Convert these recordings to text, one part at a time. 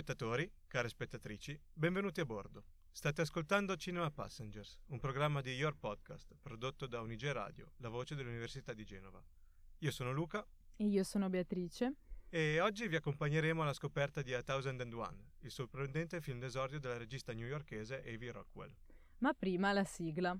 Spettatori, care spettatrici, benvenuti a bordo. State ascoltando Cinema Passengers, un programma di Your Podcast prodotto da Unige Radio, la voce dell'Università di Genova. Io sono Luca. E io sono Beatrice. E oggi vi accompagneremo alla scoperta di A Thousand and One, il sorprendente film d'esordio della regista newyorkese Avi Rockwell. Ma prima la sigla.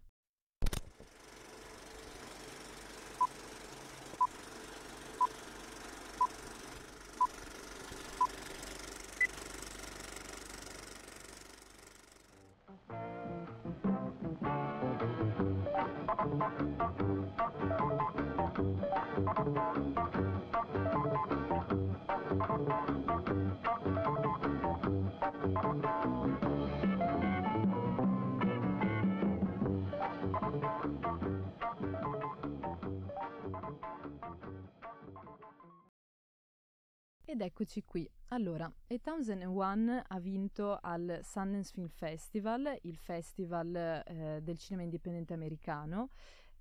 Ed eccoci qui. Allora, A Thousand and One ha vinto al Sundance Film Festival, il festival eh, del cinema indipendente americano,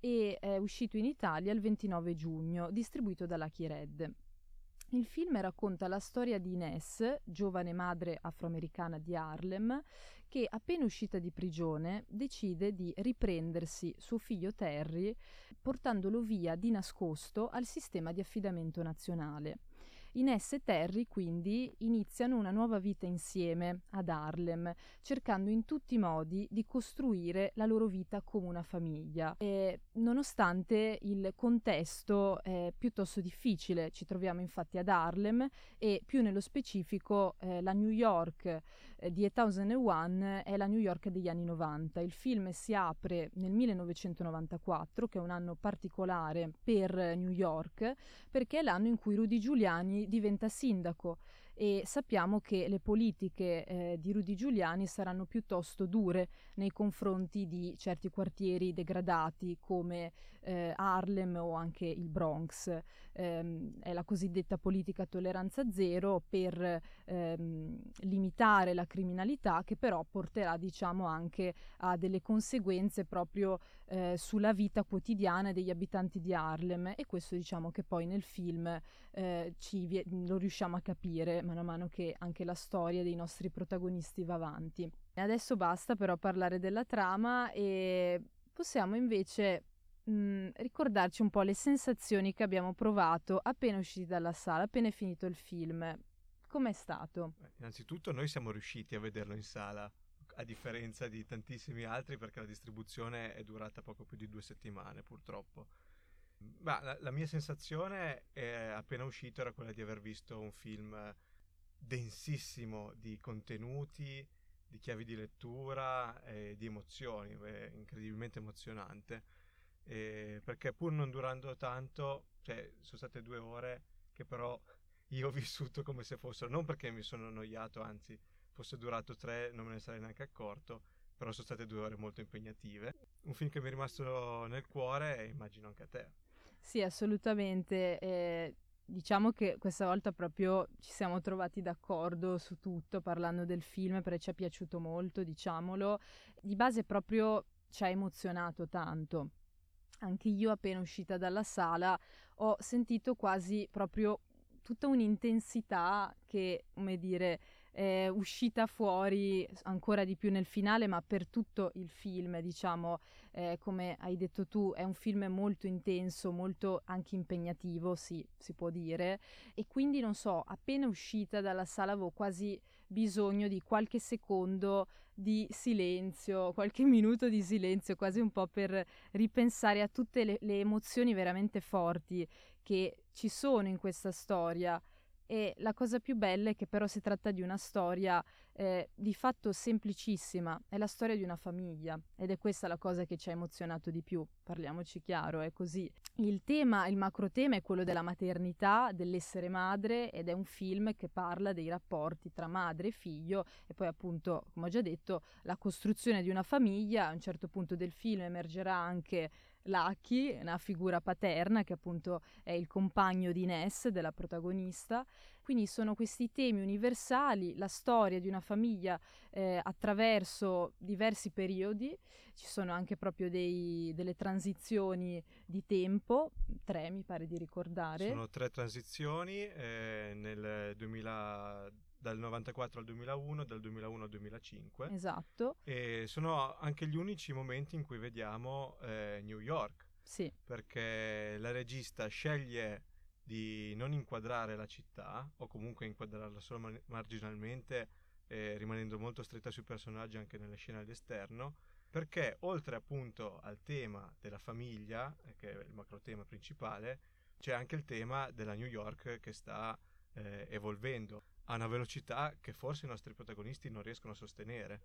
e è uscito in Italia il 29 giugno, distribuito da Lucky Red. Il film racconta la storia di Ines, giovane madre afroamericana di Harlem, che appena uscita di prigione decide di riprendersi suo figlio Terry portandolo via di nascosto al sistema di affidamento nazionale. Ines e Terry quindi iniziano una nuova vita insieme ad Harlem, cercando in tutti i modi di costruire la loro vita come una famiglia. E nonostante il contesto è piuttosto difficile, ci troviamo infatti ad Harlem e più nello specifico eh, la New York eh, di A Thousand and One è la New York degli anni 90. Il film si apre nel 1994, che è un anno particolare per New York, perché è l'anno in cui Rudy Giuliani diventa sindaco e sappiamo che le politiche eh, di Rudy Giuliani saranno piuttosto dure nei confronti di certi quartieri degradati come eh, Harlem o anche il Bronx. Eh, è la cosiddetta politica tolleranza zero per ehm, limitare la criminalità che però porterà diciamo anche a delle conseguenze proprio eh, sulla vita quotidiana degli abitanti di Harlem e questo diciamo che poi nel film eh, ci, lo riusciamo a capire mano a mano che anche la storia dei nostri protagonisti va avanti. Adesso basta però parlare della trama e possiamo invece mh, mm, ricordarci un po' le sensazioni che abbiamo provato appena usciti dalla sala, appena finito il film. Com'è stato? Innanzitutto noi siamo riusciti a vederlo in sala, a differenza di tantissimi altri perché la distribuzione è durata poco più di due settimane purtroppo. Ma la, la mia sensazione è, appena uscito era quella di aver visto un film densissimo di contenuti, di chiavi di lettura e di emozioni, è incredibilmente emozionante. E perché pur non durando tanto, cioè sono state due ore che però io ho vissuto come se fossero, non perché mi sono annoiato, anzi fosse durato tre non me ne sarei neanche accorto, però sono state due ore molto impegnative. Un film che mi è rimasto nel cuore e immagino anche a te. Sì, assolutamente. Eh, Diciamo che questa volta proprio ci siamo trovati d'accordo su tutto parlando del film perché ci è piaciuto molto, diciamolo. Di base proprio ci ha emozionato tanto. Anche io appena uscita dalla sala ho sentito quasi proprio tutta un'intensità che, come dire, è uscita fuori ancora di più nel finale, ma per tutto il film, diciamo, eh, come hai detto tu, è un film molto intenso, molto anche impegnativo, sì, si può dire, e quindi non so, appena uscita dalla sala avevo quasi bisogno di qualche secondo di silenzio, qualche minuto di silenzio, quasi un po' per ripensare a tutte le, le emozioni veramente forti che ci sono in questa storia e la cosa più bella è che però si tratta di una storia eh, di fatto semplicissima, è la storia di una famiglia ed è questa la cosa che ci ha emozionato di più, parliamoci chiaro, è così. Il tema, il macro tema è quello della maternità, dell'essere madre ed è un film che parla dei rapporti tra madre e figlio e poi appunto, come ho già detto, la costruzione di una famiglia, a un certo punto del film emergerà anche Lucky, una figura paterna che appunto è il compagno di Ness, della protagonista. Quindi sono questi temi universali, la storia di una famiglia eh, attraverso diversi periodi, ci sono anche proprio dei, delle transizioni di tempo, tre mi pare di ricordare. Sono tre transizioni, eh, nel 2000 dal 94 al 2001, dal 2001 al 2005. Esatto. E sono anche gli unici momenti in cui vediamo eh, New York. Sì. Perché la regista sceglie di non inquadrare la città, o comunque inquadrarla solo mar- marginalmente, eh, rimanendo molto stretta sui personaggi anche nelle scene all'esterno, perché oltre appunto al tema della famiglia, eh, che è il macro tema principale, c'è anche il tema della New York che sta eh, evolvendo a una velocità che forse i nostri protagonisti non riescono a sostenere.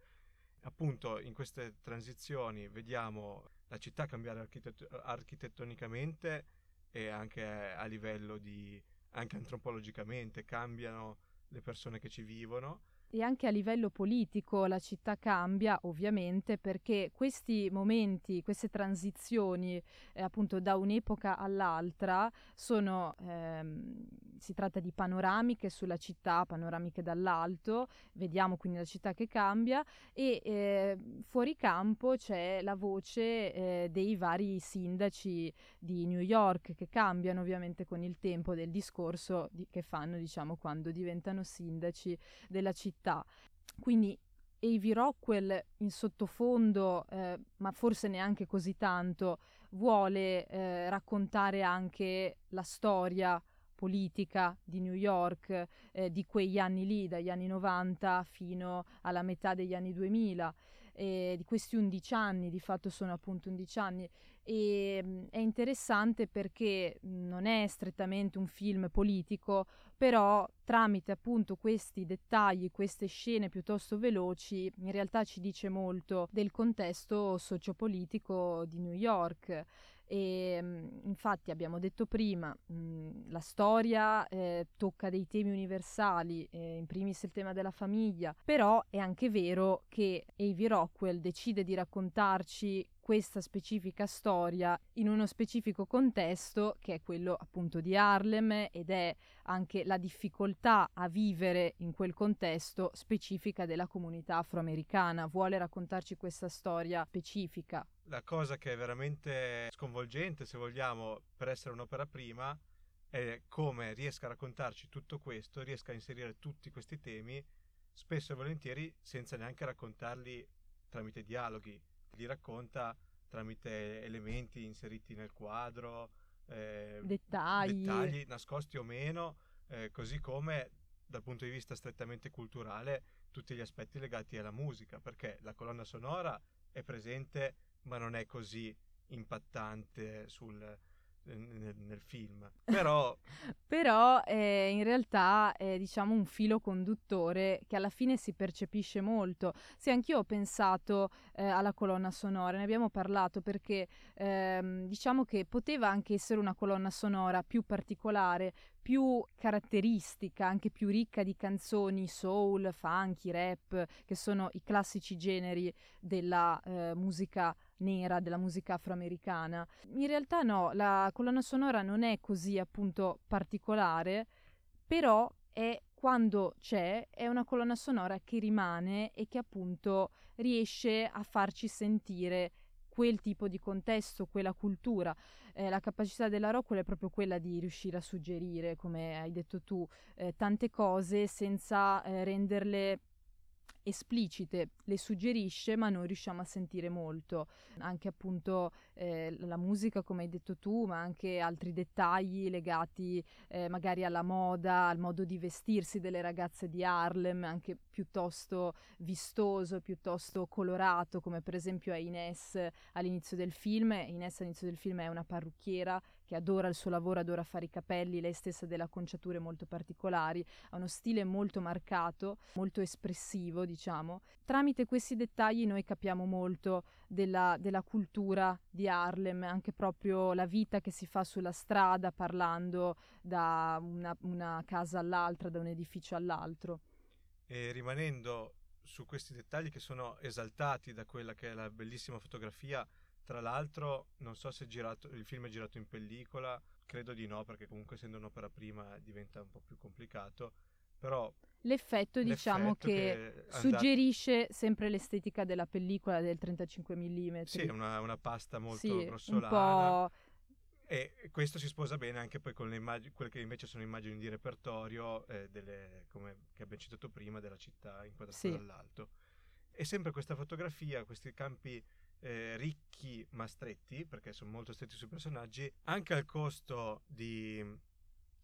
Appunto, in queste transizioni vediamo la città cambiare architet- architettonicamente e anche a livello di anche antropologicamente cambiano le persone che ci vivono e anche a livello politico la città cambia ovviamente perché questi momenti, queste transizioni eh, appunto da un'epoca all'altra sono, ehm, si tratta di panoramiche sulla città, panoramiche dall'alto, vediamo quindi la città che cambia e eh, fuori campo c'è la voce eh, dei vari sindaci di New York che cambiano ovviamente con il tempo del discorso di, che fanno diciamo quando diventano sindaci della città città. Quindi Avi Rockwell in sottofondo, eh, ma forse neanche così tanto, vuole eh, raccontare anche la storia politica di New York eh, di quegli anni lì, dagli anni 90 fino alla metà degli anni 2000, di questi 11 anni, di fatto sono appunto 11 anni, e mh, è interessante perché non è strettamente un film politico, però tramite appunto questi dettagli, queste scene piuttosto veloci, in realtà ci dice molto del contesto sociopolitico di New York. E infatti abbiamo detto prima, mh, la storia eh, tocca dei temi universali, eh, in primis il tema della famiglia, però è anche vero che Avi Rockwell decide di raccontarci questa specifica storia in uno specifico contesto che è quello appunto di Harlem ed è anche la difficoltà a vivere in quel contesto specifica della comunità afroamericana. Vuole raccontarci questa storia specifica. La cosa che è veramente sconvolgente, se vogliamo, per essere un'opera prima, è come riesca a raccontarci tutto questo, riesca a inserire tutti questi temi, spesso e volentieri senza neanche raccontarli tramite dialoghi li racconta tramite elementi inseriti nel quadro, eh, dettagli. dettagli. nascosti o meno, eh, così come dal punto di vista strettamente culturale tutti gli aspetti legati alla musica, perché la colonna sonora è presente ma non è così impattante sul, nel, nel film. Però, Però eh, in realtà è diciamo un filo conduttore che alla fine si percepisce molto. Sì, anch'io ho pensato eh, alla colonna sonora, ne abbiamo parlato perché ehm, diciamo che poteva anche essere una colonna sonora più particolare, più caratteristica, anche più ricca di canzoni soul, funky, rap, che sono i classici generi della eh, musica nera della musica afroamericana. In realtà no, la colonna sonora non è così appunto particolare, però è quando c'è è una colonna sonora che rimane e che appunto riesce a farci sentire quel tipo di contesto, quella cultura. Eh, la capacità della Rockwell è proprio quella di riuscire a suggerire, come hai detto tu, eh, tante cose senza eh, renderle esplicite le suggerisce ma noi riusciamo a sentire molto. Anche appunto eh, la musica come hai detto tu ma anche altri dettagli legati eh, magari alla moda al modo di vestirsi delle ragazze di Harlem anche piuttosto vistoso piuttosto colorato come per esempio è Ines all'inizio del film. Ines all'inizio del film è una parrucchiera che adora il suo lavoro, adora fare i capelli, lei stessa delle acconciature molto particolari, ha uno stile molto marcato, molto espressivo, diciamo. Tramite questi dettagli noi capiamo molto della, della cultura di Harlem, anche proprio la vita che si fa sulla strada parlando da una, una casa all'altra, da un edificio all'altro. E rimanendo su questi dettagli che sono esaltati da quella che è la bellissima fotografia tra l'altro, non so se girato, il film è girato in pellicola, credo di no, perché comunque essendo un'opera prima diventa un po' più complicato. Però l'effetto, diciamo che, che suggerisce andato... sempre l'estetica della pellicola del 35 mm. Sì, una, una pasta molto sì, grossolana. Un po' E questo si sposa bene anche poi con le immagini, quelle che invece sono immagini di repertorio, eh, delle, come che abbiamo citato prima, della città inquadrata sì. dall'alto. E sempre questa fotografia, questi campi eh, ricchi ma stretti, perché sono molto stretti sui personaggi, anche al costo di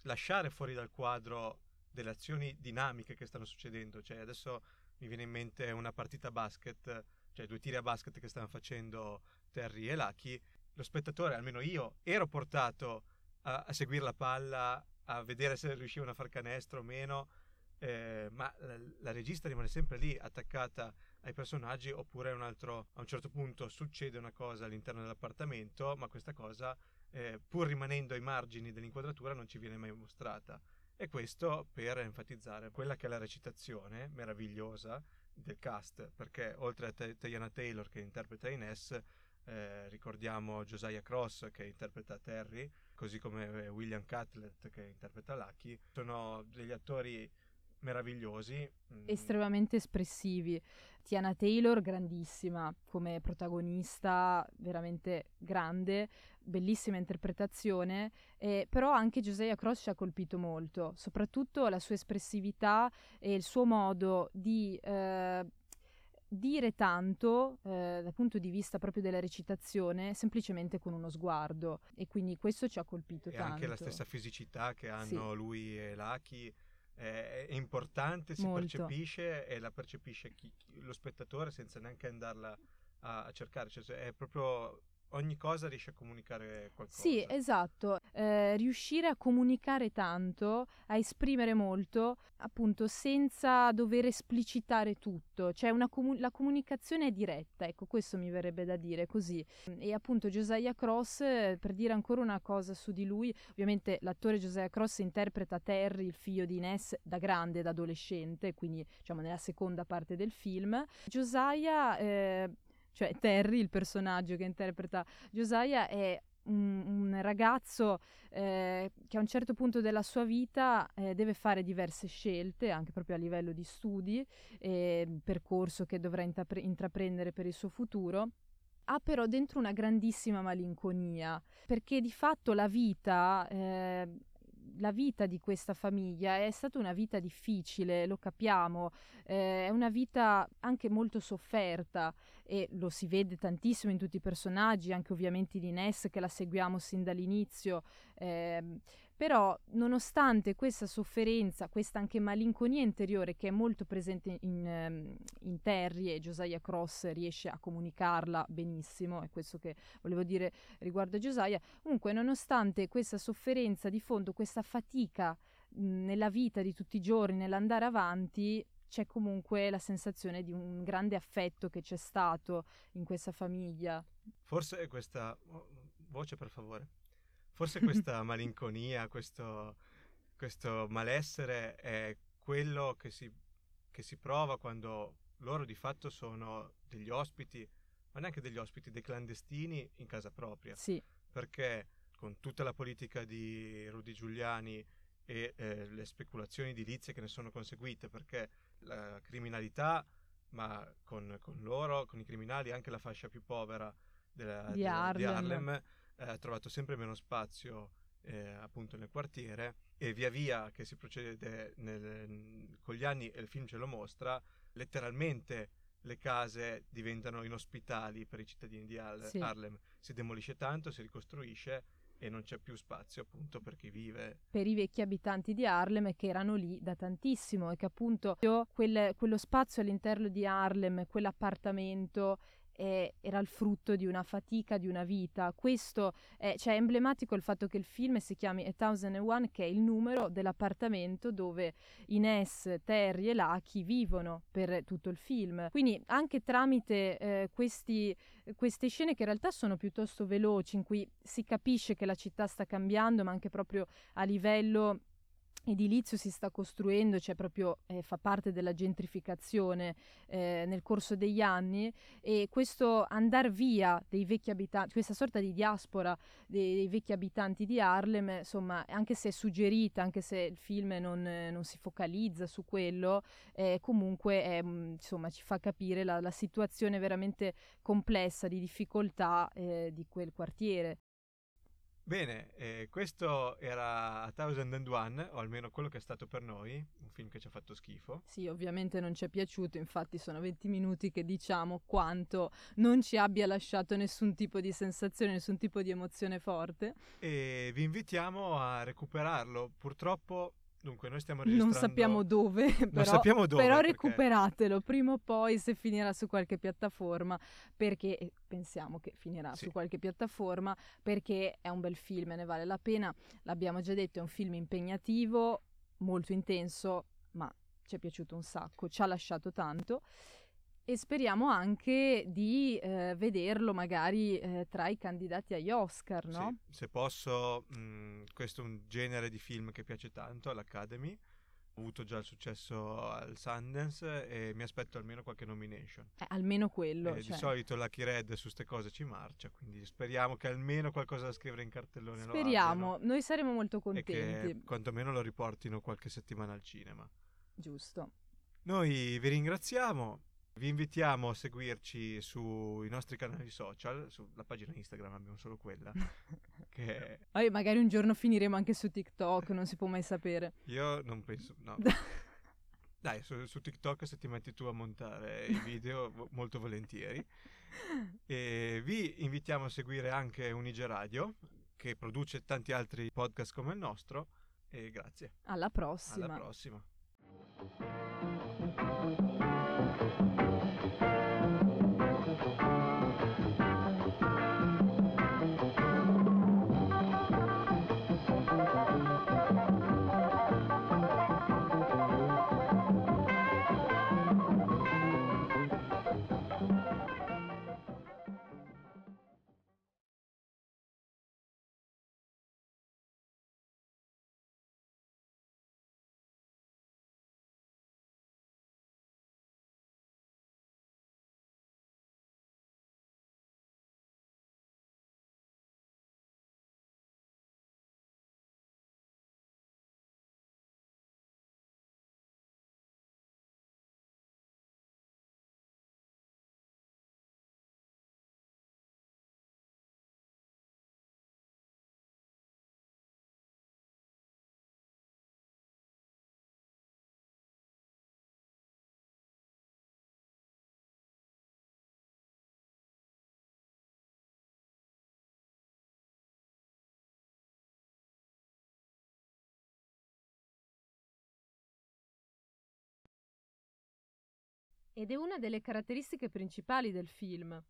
lasciare fuori dal quadro delle azioni dinamiche che stanno succedendo. Cioè, adesso mi viene in mente una partita basket, cioè due tiri a basket che stanno facendo Terry e Lucky. Lo spettatore, almeno io, ero portato a, a seguire la palla, a vedere se riuscivano a far canestro o meno, eh, ma la, la, regista rimane sempre lì, attaccata ai personaggi, oppure un altro, a un certo punto succede una cosa all'interno dell'appartamento, ma questa cosa, eh, pur rimanendo ai margini dell'inquadratura, non ci viene mai mostrata. E questo per enfatizzare quella che è la recitazione meravigliosa del cast, perché oltre a Diana Taylor che interpreta Ines, eh, ricordiamo Josiah Cross che interpreta Terry, così come William Catlett che interpreta Lucky. Sono degli attori meravigliosi. Mm. Estremamente espressivi. Tiana Taylor, grandissima come protagonista, veramente grande, bellissima interpretazione, eh, però anche Josiah Cross ci ha colpito molto, soprattutto la sua espressività e il suo modo di... Eh, dire tanto eh, dal punto di vista proprio della recitazione semplicemente con uno sguardo e quindi questo ci ha colpito e tanto. anche la stessa fisicità che hanno sì. lui e Lucky è importante, si Molto. percepisce e la percepisce chi, chi, lo spettatore senza neanche andarla a, a cercare, cioè è proprio ogni cosa riesce a comunicare qualcosa. Sì, esatto, eh, riuscire a comunicare tanto, a esprimere molto, appunto senza dover esplicitare tutto, cioè comu- la comunicazione è diretta, ecco questo mi verrebbe da dire così. E appunto Josiah Cross, per dire ancora una cosa su di lui, ovviamente l'attore Josiah Cross interpreta Terry, il figlio di Ines, da grande, da adolescente, quindi diciamo nella seconda parte del film. Josiah... Eh, cioè Terry, il personaggio che interpreta Josiah, è un, un ragazzo eh, che a un certo punto della sua vita eh, deve fare diverse scelte, anche proprio a livello di studi, eh, percorso che dovrà intrapre- intraprendere per il suo futuro. Ha però dentro una grandissima malinconia, perché di fatto la vita eh, la vita di questa famiglia è stata una vita difficile, lo capiamo, eh, è una vita anche molto sofferta e lo si vede tantissimo in tutti i personaggi, anche ovviamente di Ness che la seguiamo sin dall'inizio. Eh, però, nonostante questa sofferenza, questa anche malinconia interiore che è molto presente in, ehm, in Terry e Josiah Cross riesce a comunicarla benissimo, è questo che volevo dire riguardo a Josiah, comunque nonostante questa sofferenza di fondo, questa fatica mh, nella vita di tutti i giorni, nell'andare avanti, c'è comunque la sensazione di un grande affetto che c'è stato in questa famiglia. Forse questa oh, voce per favore. Forse questa malinconia, questo, questo, malessere è quello che si, che si prova quando loro di fatto sono degli ospiti, ma neanche degli ospiti, dei clandestini in casa propria. Sì. Perché con tutta la politica di Rudy Giuliani e eh, le speculazioni edilizie che ne sono conseguite, perché la criminalità, ma con, con, loro, con i criminali, anche la fascia più povera della, di, della, Harlem. di Harlem, eh, ha trovato sempre meno spazio eh, appunto nel quartiere e via via che si procede nel, con gli anni, e il film ce lo mostra, letteralmente le case diventano inospitali per i cittadini di Harlem, sì. Harlem. si demolisce tanto, si ricostruisce e non c'è più spazio appunto per chi vive. Per i vecchi abitanti di Harlem che erano lì da tantissimo e che appunto quel, quello spazio all'interno di Harlem, quell'appartamento eh, era il frutto di una fatica, di una vita. Questo è, cioè, emblematico il fatto che il film si chiami A Thousand and One, che è il numero dell'appartamento dove Ines, Terry e Lucky vivono per tutto il film. Quindi anche tramite eh, questi, queste scene che in realtà sono piuttosto veloci, in cui si capisce che la città sta cambiando, ma anche proprio a livello edilizio si sta costruendo, cioè proprio eh, fa parte della gentrificazione eh, nel corso degli anni e questo andare via dei vecchi abitanti, questa sorta di diaspora dei, dei, vecchi abitanti di Harlem, insomma, anche se è suggerita, anche se il film non, non si focalizza su quello, eh, comunque è, insomma, ci fa capire la, la, situazione veramente complessa di difficoltà eh, di quel quartiere. Bene, eh, questo era A Thousand and One, o almeno quello che è stato per noi, un film che ci ha fatto schifo. Sì, ovviamente non ci è piaciuto, infatti sono 20 minuti che diciamo quanto non ci abbia lasciato nessun tipo di sensazione, nessun tipo di emozione forte. E vi invitiamo a recuperarlo. Purtroppo Dunque, noi stiamo registrando... Non sappiamo dove, però, non sappiamo dove però perché... recuperatelo prima o poi se finirà su qualche piattaforma, perché pensiamo che finirà Sì. su qualche piattaforma, perché è un bel film ne vale la pena. L'abbiamo già detto, è un film impegnativo, molto intenso, ma ci è piaciuto un sacco, ci ha lasciato tanto. E speriamo anche di eh, vederlo magari eh, tra i candidati agli Oscar, no? Sì, se posso, mh, questo è un genere di film che piace tanto all'Academy. Ho avuto già il successo al Sundance e mi aspetto almeno qualche nomination. Eh, almeno quello. Eh, cioè. Di solito Lucky Red su ste cose ci marcia, quindi speriamo che almeno qualcosa da scrivere in cartellone lo Speriamo, noi saremo molto e contenti. che quantomeno lo riportino qualche settimana al cinema. Giusto. Noi vi ringraziamo, vi invitiamo a seguirci sui nostri canali social, sulla pagina Instagram abbiamo solo quella, che Poi magari un giorno finiremo anche su TikTok, non si può mai sapere. io non penso, no. Dai, su, su TikTok se ti metti tu a montare i video, molto volentieri. E vi invitiamo a seguire anche Unige Radio, che produce tanti altri podcast come il nostro. E grazie. Alla prossima. Alla prossima. Ed è una delle caratteristiche principali del film.